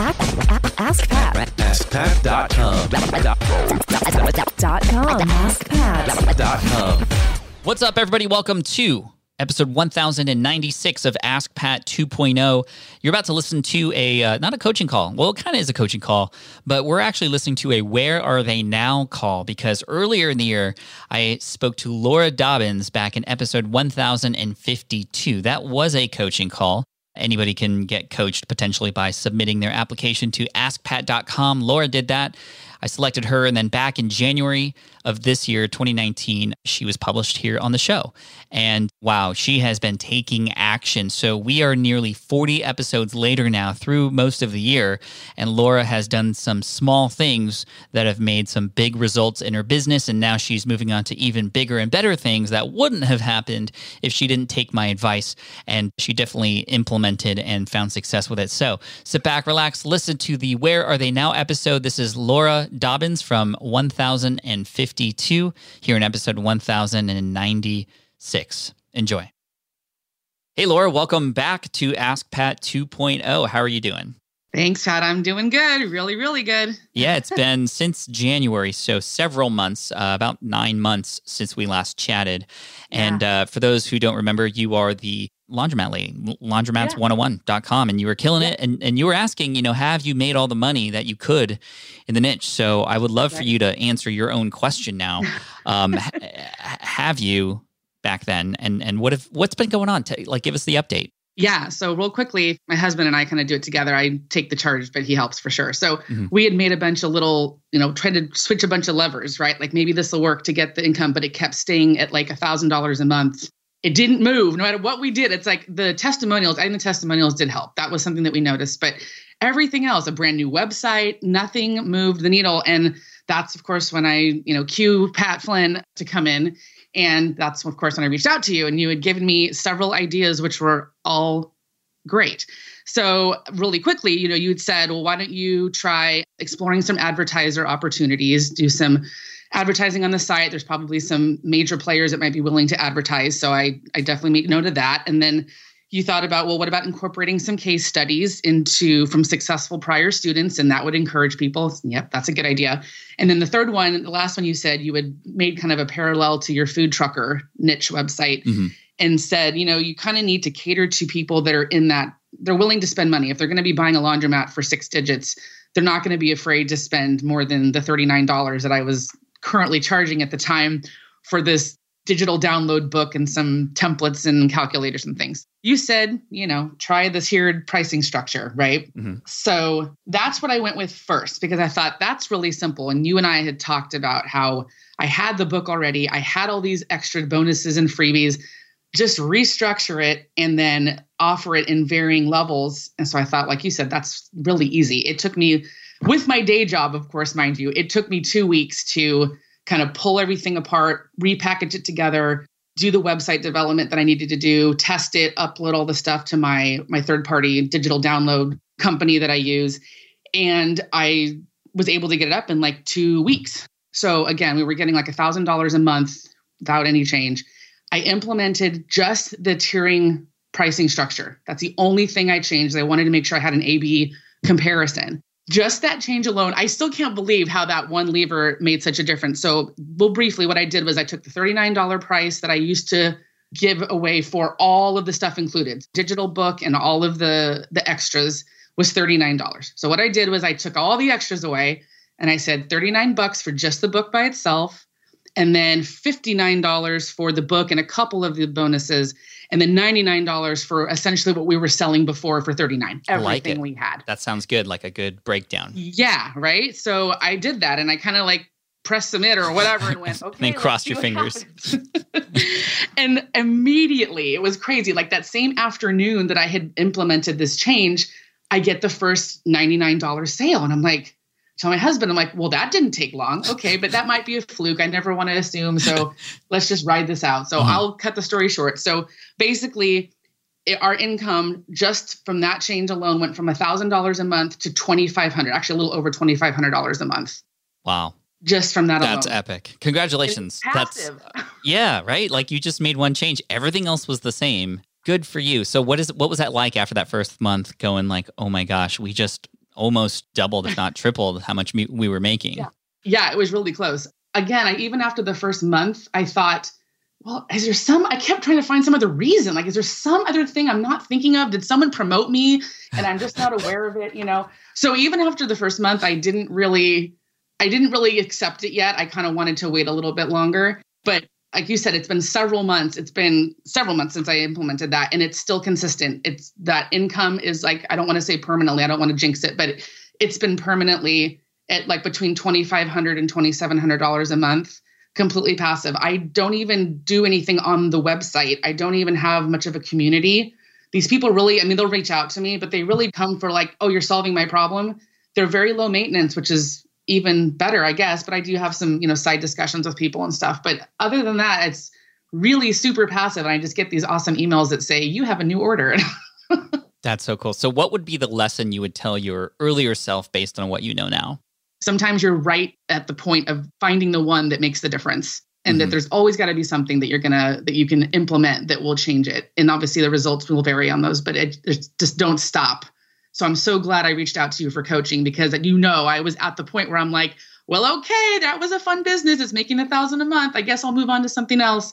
Ask Pat. AskPat.com. Dot com. Ask Pat. Dot com. What's up, everybody? Welcome to episode 1096 of Ask Pat 2.0. You're about to listen to a, uh, not a coaching call. Well, it kind of is a coaching call, but we're actually listening to a Where Are They Now call because earlier in the year, I spoke to Laura Dobbins back in episode 1052. That was a coaching call. Anybody can get coached potentially by submitting their application to askpat.com. Laura did that. I selected her, and then back in January of this year, 2019, she was published here on the show. And wow, she has been taking action. So we are nearly 40 episodes later now through most of the year, and Laura has done some small things that have made some big results in her business. And now she's moving on to even bigger and better things that wouldn't have happened if she didn't take my advice. And she definitely implemented and found success with it. So sit back, relax, listen to the Where Are They Now episode. This is Laura Dobbins from 1052 here in episode 1096. Enjoy. Hey, Laura, welcome back to Ask Pat 2.0. How are you doing? Thanks, Pat. I'm doing good. Really, really good. Yeah, it's been since January, so several months, uh, about nine months since we last chatted. And uh, for those who don't remember, you are the laundromat lady, laundromats101.com, and you were killing it. And, and you were asking, you know, have you made all the money that you could in the niche? So I would love for you to answer your own question now. Um, ha- have you back then? And and what if what's been going on? T- like, give us the update. Yeah. So, real quickly, my husband and I kind of do it together. I take the charge, but he helps for sure. So, Mhm. we had made a bunch of little, you know, tried to switch a bunch of levers, right? Like maybe this will work to get the income, but it kept staying at like a $1,000 a month. It didn't move no matter what we did. It's like the testimonials, I think the testimonials did help. That was something that we noticed. But everything else, a brand new website, nothing moved the needle. And that's, of course, when I, you know, cue Pat Flynn to come in. And that's, of course, when I reached out to you and you had given me several ideas, which were all great. So, really quickly, you know, you had said, well, why don't you try exploring some advertiser opportunities, do some advertising on the site. There's probably some major players that might be willing to advertise. So, I, I definitely make note of that. And then you thought about, well, what about incorporating some case studies into from successful prior students? And that would encourage people. Yep, that's a good idea. And then the third one, the last one you said you had made kind of a parallel to your Food Truckr niche website Mhm. and said, you know, you kind of need to cater to people that are in that, they're willing to spend money. If they're going to be buying a laundromat for six digits, they're not going to be afraid to spend more than the $39 that I was currently charging at the time for this digital download book and some templates and calculators and things. You said, you know, try this here pricing structure, right? Mhm. So that's what I went with first because I thought that's really simple. And you and I had talked about how I had the book already, I had all these extra bonuses and freebies. Just restructure it and then offer it in varying levels. And so I thought, like you said, that's really easy. It took me, with my day job, of course, mind you, it took me two weeks to kind of pull everything apart, repackage it together, do the website development that I needed to do, test it, upload all the stuff to my my third party digital download company that I use, and I was able to get it up in like 2 weeks. So again, we were getting like a $1000 a month without any change. I implemented just the tiering pricing structure. That's the only thing I changed. I wanted to make sure I had an A B comparison. Just that change alone, I still can't believe how that one lever made such a difference. So, well, briefly, what I did was I took the $39 price that I used to give away for all of the stuff included, digital book and all of the the extras was $39. So what I did was I took all the extras away and I said 39 bucks for just the book by itself and then $59 for the book and a couple of the bonuses and then $99 for essentially what we were selling before for 39 I like everything it. we had That sounds good, like a good breakdown. yeah right so i did that and i kind of like pressed submit or whatever and went okay then let's crossed your fingers. and immediately it was crazy like that same afternoon that i had implemented this change i get the first $99 sale and i'm like tell my husband i'm like well that didn't take long okay but that might be a fluke i never want to assume so let's just ride this out so Mhm. i'll cut the story short so basically it, our income just from that change alone went from $1000 a month to 2500 actually a little over $2500 a month Wow. just from that That's alone epic. Congratulations. That's yeah, right? Like you just made one change. Everything else was the same. Good for you. So what is what was that like after that first month going like, "Oh my gosh, we just almost doubled, if not tripled, how much we were making. Yeah. Yeah, it was really close. Again, I, even after the first month, I thought, well, is there some? I kept trying to find some other reason. Like, is there some other thing I'm not thinking of? Did someone promote me and I'm just not aware of it? You know. So even after the first month, I didn't really, I didn't really accept it yet. I kind of wanted to wait a little bit longer. But like you said, it's been several months. It's been several months since I implemented that, and it's still consistent. It's that income is like I don't want to say permanently. I don't want to jinx it, but it's been permanently at like between twenty five hundred and twenty seven hundred dollars a month completely passive. I don't even do anything on the website. I don't even have much of a community. These people really, I mean, they'll reach out to me, but they really come for like, oh, you're solving my problem. They're very low maintenance, which is even better, I guess. But I do have some, you know, side discussions with people and stuff. But other than that, it's really super passive. And I just get these awesome emails that say, you have a new order. That's so cool. So, what would be the lesson you would tell your earlier self based on what you know now? sometimes you're right at the point of finding the one that makes the difference and mm-hmm. that there's always got to be something that you're gonna that you can implement that will change it and obviously the results will vary on those but it, it just don't stop so i'm so glad i reached out to you for coaching because you know i was at the point where i'm like well okay that was a fun business it's making a thousand a month i guess i'll move on to something else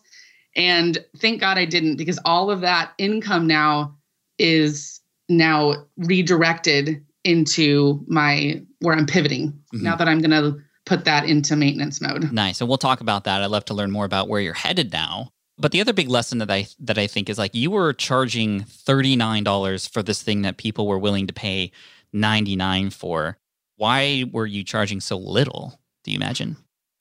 and thank god i didn't because all of that income now is now redirected into my where I'm pivoting mm-hmm. now that I'm going to put that into maintenance mode. Nice. And we'll talk about that. I'd love to learn more about where you're headed now. But the other big lesson that I that I think is like you were charging $39 for this thing that people were willing to pay 99 for. Why were you charging so little? Do you imagine?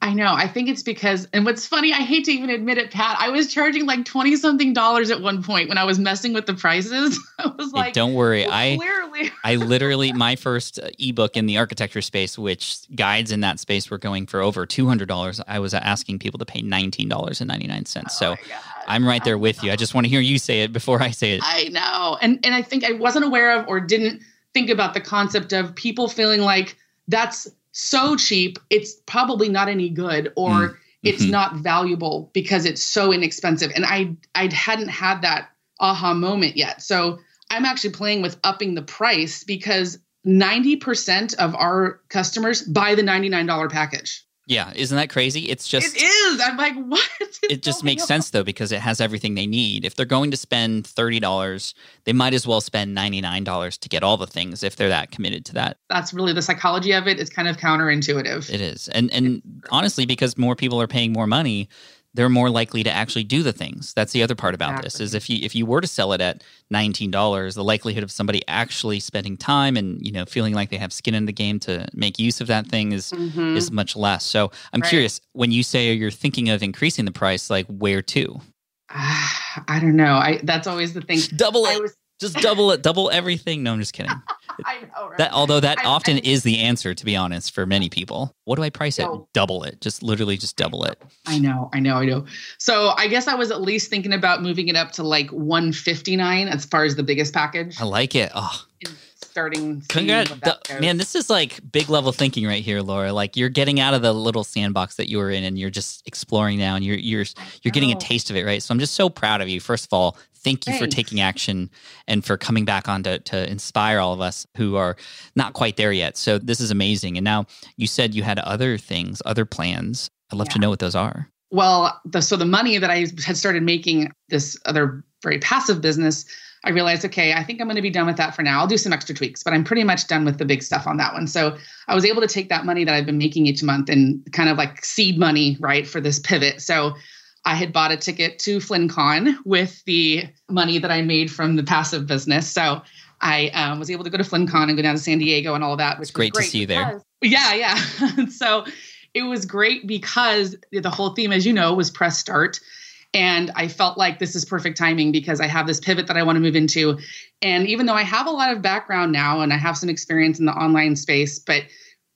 I know. I think it's because, and what's funny, I hate to even admit it, Pat. I was charging like twenty something dollars at one point when I was messing with the prices. I was like, hey, "Don't worry, well, I clearly, I literally my first ebook in the architecture space, which guides in that space were going for over two hundred dollars. I was asking people to pay nineteen dollars and ninety nine cents. Oh so I'm right there with you. I just want to hear you say it before I say it. I know, and and I think I wasn't aware of or didn't think about the concept of people feeling like that's so cheap, it's probably not any good or mm. it's mm-hmm. not valuable because it's so inexpensive. And I I hadn't had that aha moment yet. So I'm actually playing with upping the price because 90% of our customers buy the $99 package. Yeah, isn't that crazy? It's just It is. I'm like, what? It just makes on? sense though because it has everything they need. If they're going to spend $30, they might as well spend $99 to get all the things if they're that committed to that. That's really the psychology of it. It's kind of counterintuitive. It is. And and honestly because more people are paying more money, they're more likely to actually do the things. That's the other part about exactly. this is if you if you were to sell it at nineteen dollars, the likelihood of somebody actually spending time and you know feeling like they have skin in the game to make use of that thing is mm-hmm. is much less. So I'm right. curious when you say you're thinking of increasing the price, like where to? Uh, I don't know. I that's always the thing. Double it. Was, just double it, double everything. No, I'm just kidding. I know, right? That although that I, often I, is the answer, to be honest, for many people. What do I price no. it? Double it. Just literally just double it. I know, I know, I know. So I guess I was at least thinking about moving it up to like 159 as far as the biggest package. I like it. Oh. Starting Congrats. Man, this is like big level thinking right here, Laura. Like you're getting out of the little sandbox that you were in and you're just exploring now and you're you're you're getting a taste of it, right? So I'm just so proud of you. First of all, thank you Thanks. for taking action and for coming back on to, to inspire all of us who are not quite there yet. So this is amazing. And now you said you had other things, other plans. I'd love yeah. to know what those are. Well, the, so the money that I had started making this other very passive business, I realized, okay, I think I'm going to be done with that for now. I'll do some extra tweaks, but I'm pretty much done with the big stuff on that one. So I was able to take that money that I've been making each month and kind of like seed money, right, for this pivot. So I had bought a ticket to FlynnCon with the money that I made from the passive business. So I um, was able to go to FlynnCon and go down to San Diego and all that, which it's great, great to see you there. Yeah, yeah. so it was great because the whole theme, as you know, was press start. And I felt like this is perfect timing because I have this pivot that I want to move into. And even though I have a lot of background now and I have some experience in the online space, but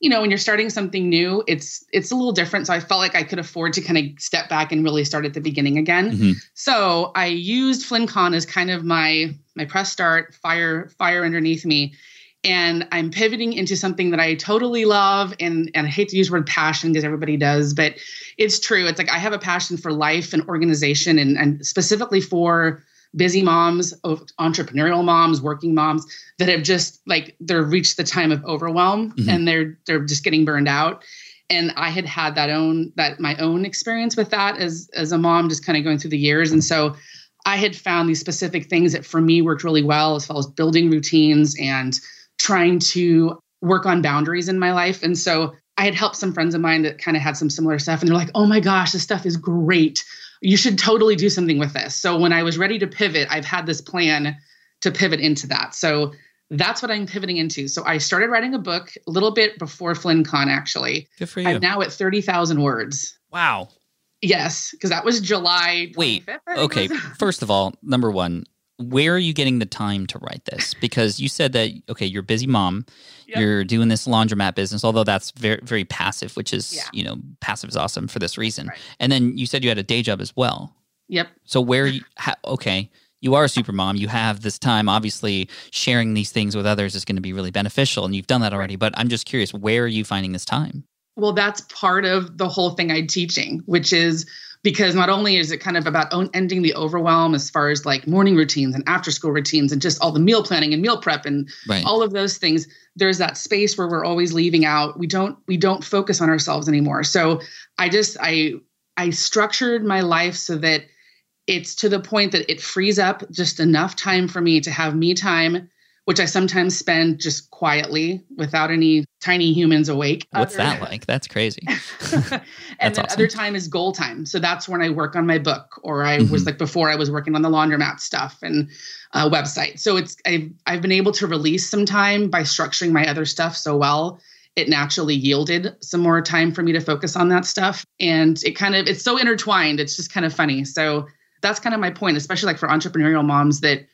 you know when you're starting something new it's it's a little different. So i felt like i could afford to kind of step back and really start at the beginning again. Mm-hmm. so i used FlynnCon as kind of my my press start fire fire underneath me. And i'm pivoting into something that i totally love. And and i hate to use the word passion because everybody does but it's true. It's like i have a passion for life and organization and, and specifically for busy moms, entrepreneurial moms, working moms that have just like they're reached the time of overwhelm mm-hmm. and they're they're just getting burned out. And I had had that own that my own experience with that as as a mom, just kind of going through the years. And so I had found these specific things that for me worked really well, as far as building routines and trying to work on boundaries in my life. And so I had helped some friends of mine that kind of had some similar stuff, and they're like, "Oh my gosh, this stuff is great." you should totally do something with this. So when I was ready to pivot, I've had this plan to pivot into that. So that's what I'm pivoting into. So I started writing a book a little bit before FlynnCon, actually. Good for you. I'm now at 30,000 words. Wow. Yes, because that was July. Wait. Okay. First of all, number one, where are you getting the time to write this? Because you said that okay, you're a busy mom, yep. you're doing this laundromat business, although that's very very passive, which is yeah. you know passive is awesome for this reason. Right. And then you said you had a day job as well. Yep. So where you ha, okay, you are a super mom. You have this time. Obviously, sharing these things with others is going to be really beneficial, and you've done that already. But I'm just curious, where are you finding this time? Well, that's part of the whole thing I'm teaching, which is because not only is it kind of about ending the overwhelm as far as like morning routines and after school routines and just all the meal planning and meal prep and right. all of those things there's that space where we're always leaving out we don't we don't focus on ourselves anymore so i just i i structured my life so that it's to the point that it frees up just enough time for me to have me time which I sometimes spend just quietly without any tiny humans awake. What's other, that like? That's crazy. and that's then awesome. other time is goal time. So that's when I work on my book, or I mm-hmm. was like before I was working on the laundromat stuff and uh, website. So it's I've I've been able to release some time by structuring my other stuff so well. It naturally yielded some more time for me to focus on that stuff, and it kind of it's so intertwined. It's just kind of funny. So that's kind of my point, especially like for entrepreneurial moms that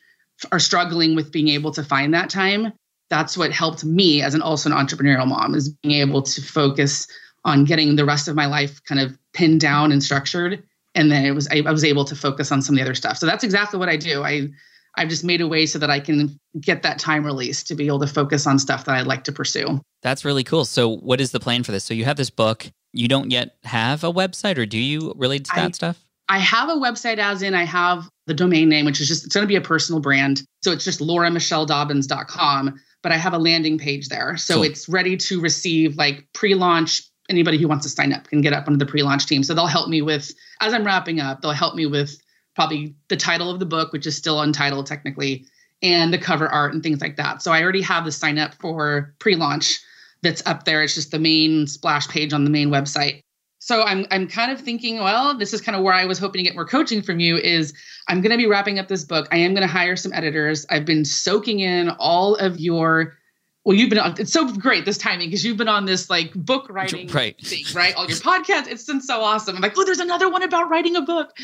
are struggling with being able to find that time that's what helped me as an also an entrepreneurial mom is being able to focus on getting the rest of my life kind of pinned down and structured. And then it was I, I was able to focus on some of the other stuff. So that's exactly what i do. I i've just made a way so that i can get that time released to be able to focus on stuff that i'd like to pursue. That's really cool. So what is the plan for this? So you have this book. You don't yet have a website or do you related to that I, stuff I have a website as in I have the domain name, which is just, it's going to be a personal brand. So it's just lauramichelledobbins.com, but I have a landing page there. So cool. it's ready to receive like pre launch. Anybody who wants to sign up can get up under the pre launch team. So they'll help me with, as I'm wrapping up, they'll help me with probably the title of the book, which is still untitled technically, and the cover art and things like that. So I already have the sign up for pre launch that's up there. It's just the main splash page on the main website so I'm I'm kind of thinking, well, this is kind of where I was hoping to get more coaching from you is I'm going to be wrapping up this book. I am going to hire some editors. I've been soaking in all of your well, you've been on it's so great this timing because you've been on this like book writing right. thing, right? All your podcasts, it's been so awesome. I'm like, oh, there's another one about writing a book.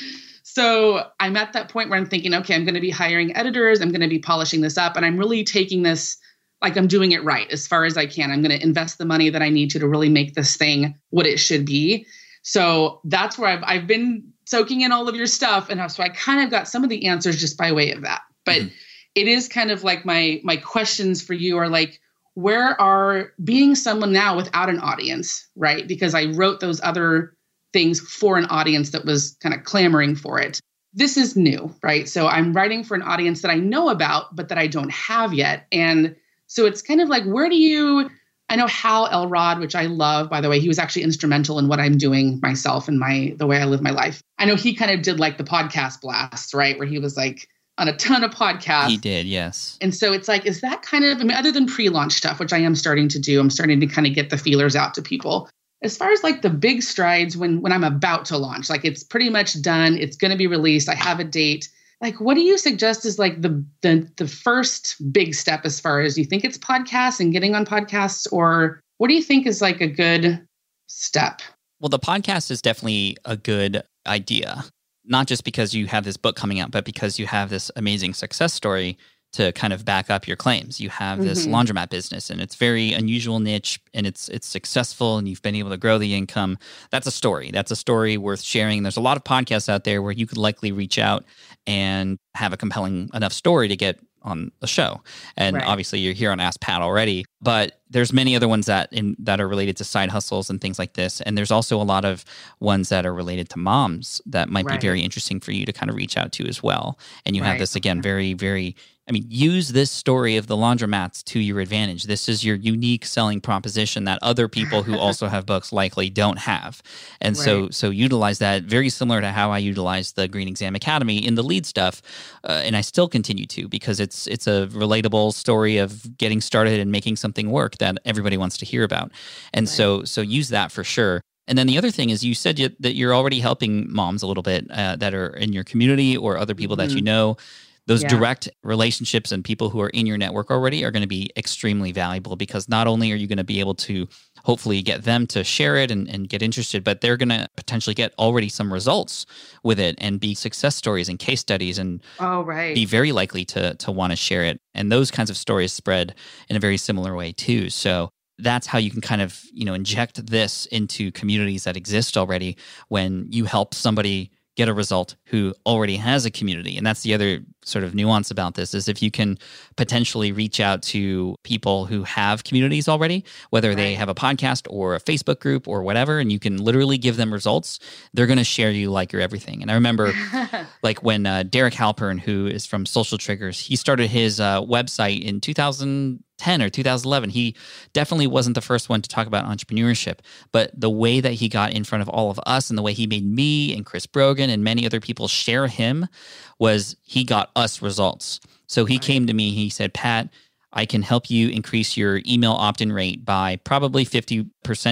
So I'm at that point where I'm thinking, okay, I'm going to be hiring editors, I'm going to be polishing this up, and I'm really taking this like I'm doing it right as far as I can. I'm going to invest the money that I need to to really make this thing what it should be. So that's where I've I've been soaking in all of your stuff, and so I kind of got some of the answers just by way of that. But mm-hmm. it is kind of like my my questions for you are like where are being someone now without an audience, right? Because I wrote those other things for an audience that was kind of clamoring for it. This is new, right? So I'm writing for an audience that I know about, but that I don't have yet. And so it's kind of like, where do you? I know Hal Elrod, which I love, by the way, he was actually instrumental in what I'm doing myself and my the way I live my life. I know he kind of did like the podcast blast, right? Where he was like on a ton of podcasts. He did, yes. And so it's like, is that kind of I mean, other than pre-launch stuff, which I am starting to do, I'm starting to kind of get the feelers out to people. As far as like the big strides when when I'm about to launch, like it's pretty much done, it's gonna be released, I have a date like what do you suggest is like the the the first big step as far as you think it's podcasts and getting on podcasts or what do you think is like a good step? Well the podcast is definitely a good idea not just because you have this book coming out but because you have this amazing success story to kind of back up your claims. You have this mm-hmm. laundromat business and it's very unusual niche and it's it's successful and you've been able to grow the income. That's a story. That's a story worth sharing. There's a lot of podcasts out there where you could likely reach out and have a compelling enough story to get on the show. And Right. obviously you're here on Ask Pat already, but there's many other ones that in that are related to side hustles and things like this. And there's also a lot of ones that are related to moms that might Right. be very interesting for you to kind of reach out to as well. And you have this again very very I mean, use this story of the laundromats to your advantage. This is your unique selling proposition that other people who also have books likely don't have. And so Right. so utilize that very similar to how I utilize the Green Exam Academy in the LEED stuff. Uh, and I still continue to because it's it's a relatable story of getting started and making something work that everybody wants to hear about. And so so use that for sure. And then the other thing is, you said you, that you're already helping moms a little bit uh, that are in your community or other people that you know. Those Yeah. direct relationships and people who are in your network already are going to be extremely valuable because not only are you going to be able to hopefully get them to share it and, and get interested, but they're going to potentially get already some results with it and be success stories and case studies and Oh, right. be very likely to to want to share it. And those kinds of stories spread in a very similar way too. So that's how you can kind of, you know, inject this into communities that exist already when you help somebody get a result who already has a community. And that's the other sort of nuance about this is if you can potentially reach out to people who have communities already, whether they have a podcast or a Facebook group or whatever, and you can literally give them results, they're going to share you like you're everything. And I remember like when uh, Derek Halpern, who is from Social Triggers, he started his uh, website in 2010 or 2011. He definitely wasn't the first one to talk about entrepreneurship, but the way that he got in front of all of us and the way he made me and Chris Brogan and many other people share him was he got us results. So he came to me, he said, Pat, I can help you increase your email opt in rate by probably 50%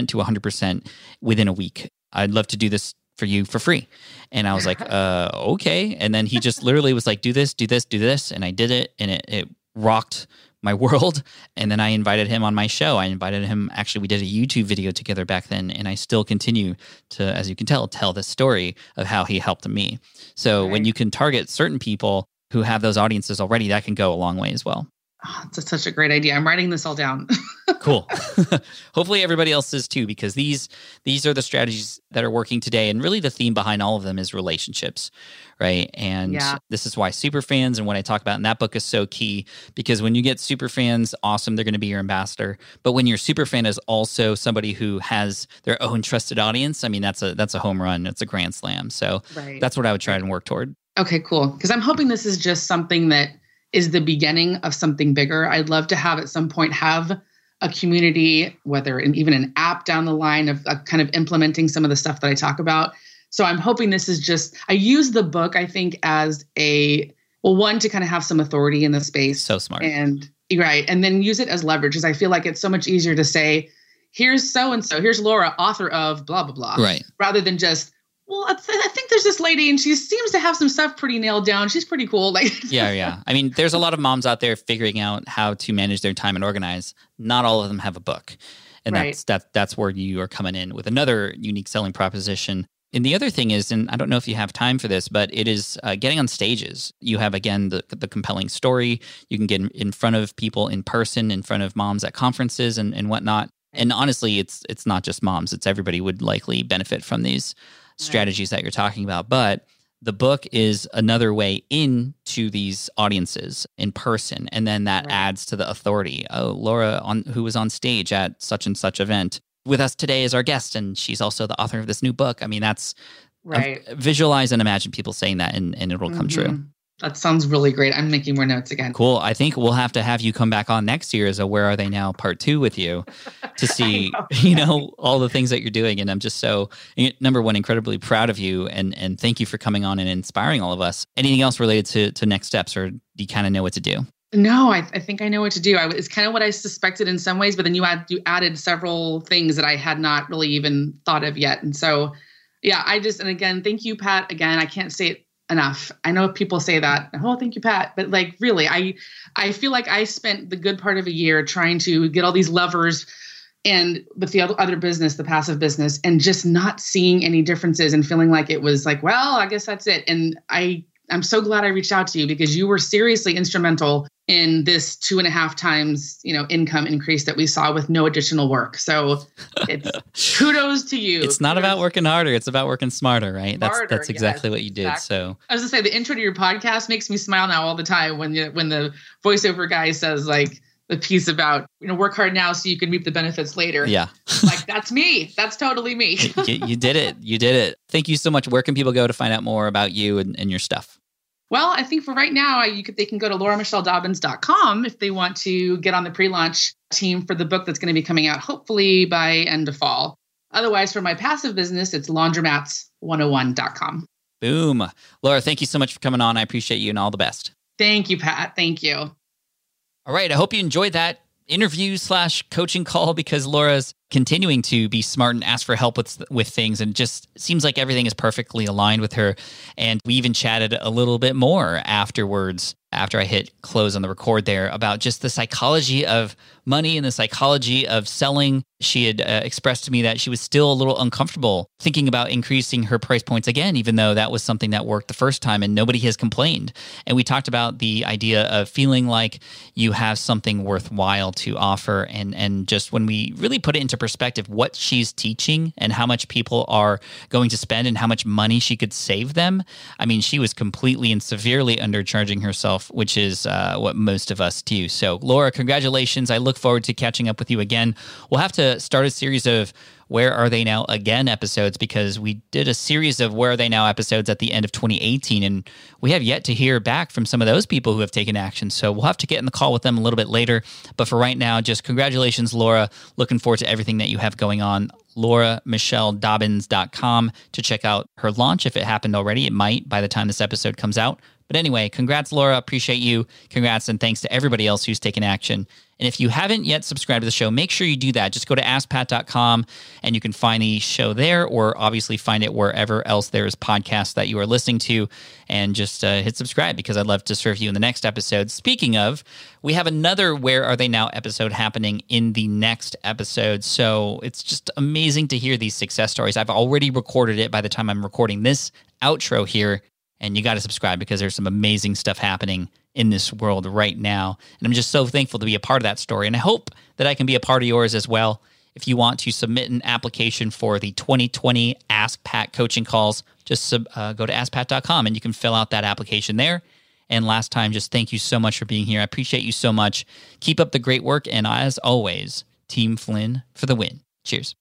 to 100% within a week. I'd love to do this for you for free. And I was like, uh, okay. And then he just literally was like, do this, do this, do this. And I did it and it, it rocked my world. And then I invited him on my show. I invited him, actually, we did a YouTube video together back then. And I still continue to, as you can tell, tell the story of how he helped me. So when you can target certain people who have those audiences already, that can go a long way as well. Oh, it's such a great idea. I'm writing this all down. Cool. Hopefully everybody else is too, because these these are the strategies that are working today. And really the theme behind all of them is relationships. Right. And Yeah. this is why super fans and what I talk about in that book is so key. Because when you get super fans, awesome, they're going to be your ambassador. But when your super fan is also somebody who has their own trusted audience, I mean that's a that's a home run. It's a grand slam. So right. that's what I would try and work toward. Okay, cool. Because I'm hoping this is just something that is the beginning of something bigger. I'd love to have at some point have a community, whether in, even an app down the line of, of kind of implementing some of the stuff that I talk about. So I'm hoping this is just. I use the book, I think, as a well, one to kind of have some authority in the space, So smart. and right, and then use it as leverage. Because I feel like it's so much easier to say, "Here's so and so. Here's Laura, author of blah blah blah," Right. rather than just well I, th- I think there's this lady and she seems to have some stuff pretty nailed down she's pretty cool like yeah, yeah. I mean, there's a lot of moms out there figuring out how to manage their time and organize. Not all of them have a book, and Right. that's that. That's where you are coming in with another unique selling proposition. And the other thing is, and I don't know if you have time for this, but it is uh, getting on stages. You have again the the compelling story. You can get in, front of people in person, in front of moms at conferences and and whatnot. And honestly, it's it's not just moms; it's everybody would likely benefit from these strategies that you're talking about. But the book is another way into these audiences in person and then that Right. adds to the authority oh laura on who was on stage at such and such event with us today as our guest and she's also the author of this new book i mean that's right visualize and imagine people saying that and, and it'll come true Mhm. That sounds really great. I'm making more notes again. Cool. I think we'll have to have you come back on next year as a where are they now part two with you to see know. you know all the things that you're doing. And i'm just so number one incredibly proud of you. And and thank you for coming on and inspiring all of us. Anything else related to to next steps or do you kind of know what to do? No I, I think i know what to do. I, it's kind of what i suspected in some ways but then you add you added several things that i had not really even thought of yet. And so yeah i just and again thank you pat again. I can't say it enough. I know people say that oh thank you pat but like really i i feel like i spent the good part of a year trying to get all these levers and with the other other business the passive business and just not seeing any differences and feeling like it was like well i guess that's it. And i I'm so glad I reached out to you because you were seriously instrumental in this two and a half times, you know, income increase that we saw with no additional work. So it's kudos to you. It's not Kudos. about working harder; it's about working smarter, right? Smarter, that's that's exactly yes, what you did. exactly. So I was gonna say the intro to your podcast makes me smile now all the time when you, when the voiceover guy says like the piece about you know work hard now so you can reap the benefits later. yeah, like that's me. That's totally me. you, you did it. You did it. Thank you so much. Where can people go to find out more about you and, and your stuff? Well, I think for right now, you could, they can go to lauramichelledobbins.com if they want to get on the pre-launch team for the book that's going to be coming out hopefully by end of fall. Otherwise, for my passive business, it's laundromats101.com. Boom, Laura. Thank you so much for coming on. I appreciate you and all the best. Thank you, Pat. Thank you. All right. I hope you enjoyed that interview slash coaching call because Laura's continuing to be smart and ask for help with with things and just seems like everything is perfectly aligned with her and we even chatted a little bit more afterwards after I hit close on the record there about just the psychology of money and the psychology of selling. She had uh, expressed to me that she was still a little uncomfortable thinking about increasing her price points again, even though that was something that worked the first time and nobody has complained. And we talked about the idea of feeling like you have something worthwhile to offer. And, and just when we really put it into perspective, what she's teaching and how much people are going to spend and how much money she could save them, I mean, she was completely and severely undercharging herself, which is uh, what most of us do. So, Laura, congratulations. I look forward to catching up with you again. We'll have to start a series of Where Are They Now Again episodes because we did a series of Where Are They Now episodes at the end of 2018, and we have yet to hear back from some of those people who have taken action. So we'll have to get in the call with them a little bit later. But for right now, just congratulations, Laura. Looking forward to everything that you have going on. LauraMichelleDobbins.com to check out her launch if it happened already. It might by the time this episode comes out. But anyway, congrats, Laura. Appreciate you. Congrats and thanks to everybody else who's taken action. And if you haven't yet subscribed to the show, make sure you do that. Just go to askpat.com and you can find the show there, or obviously find it wherever else there is podcasts that you are listening to, and just uh, hit subscribe because I'd love to serve you in the next episode. Speaking of, we have another Where Are They Now episode happening in the next episode. So it's just amazing to hear these success stories. I've already recorded it by the time I'm recording this outro here and you got to subscribe because there's some amazing stuff happening in this world right now. And I'm just so thankful to be a part of that story. And I hope that I can be a part of yours as well. If you want to submit an application for the 2020 Ask Pat coaching calls, just sub, uh, go to askpat.com and you can fill out that application there. And last time, just thank you so much for being here. I appreciate you so much. Keep up the great work. And as always, Team Flynn for the win. Cheers.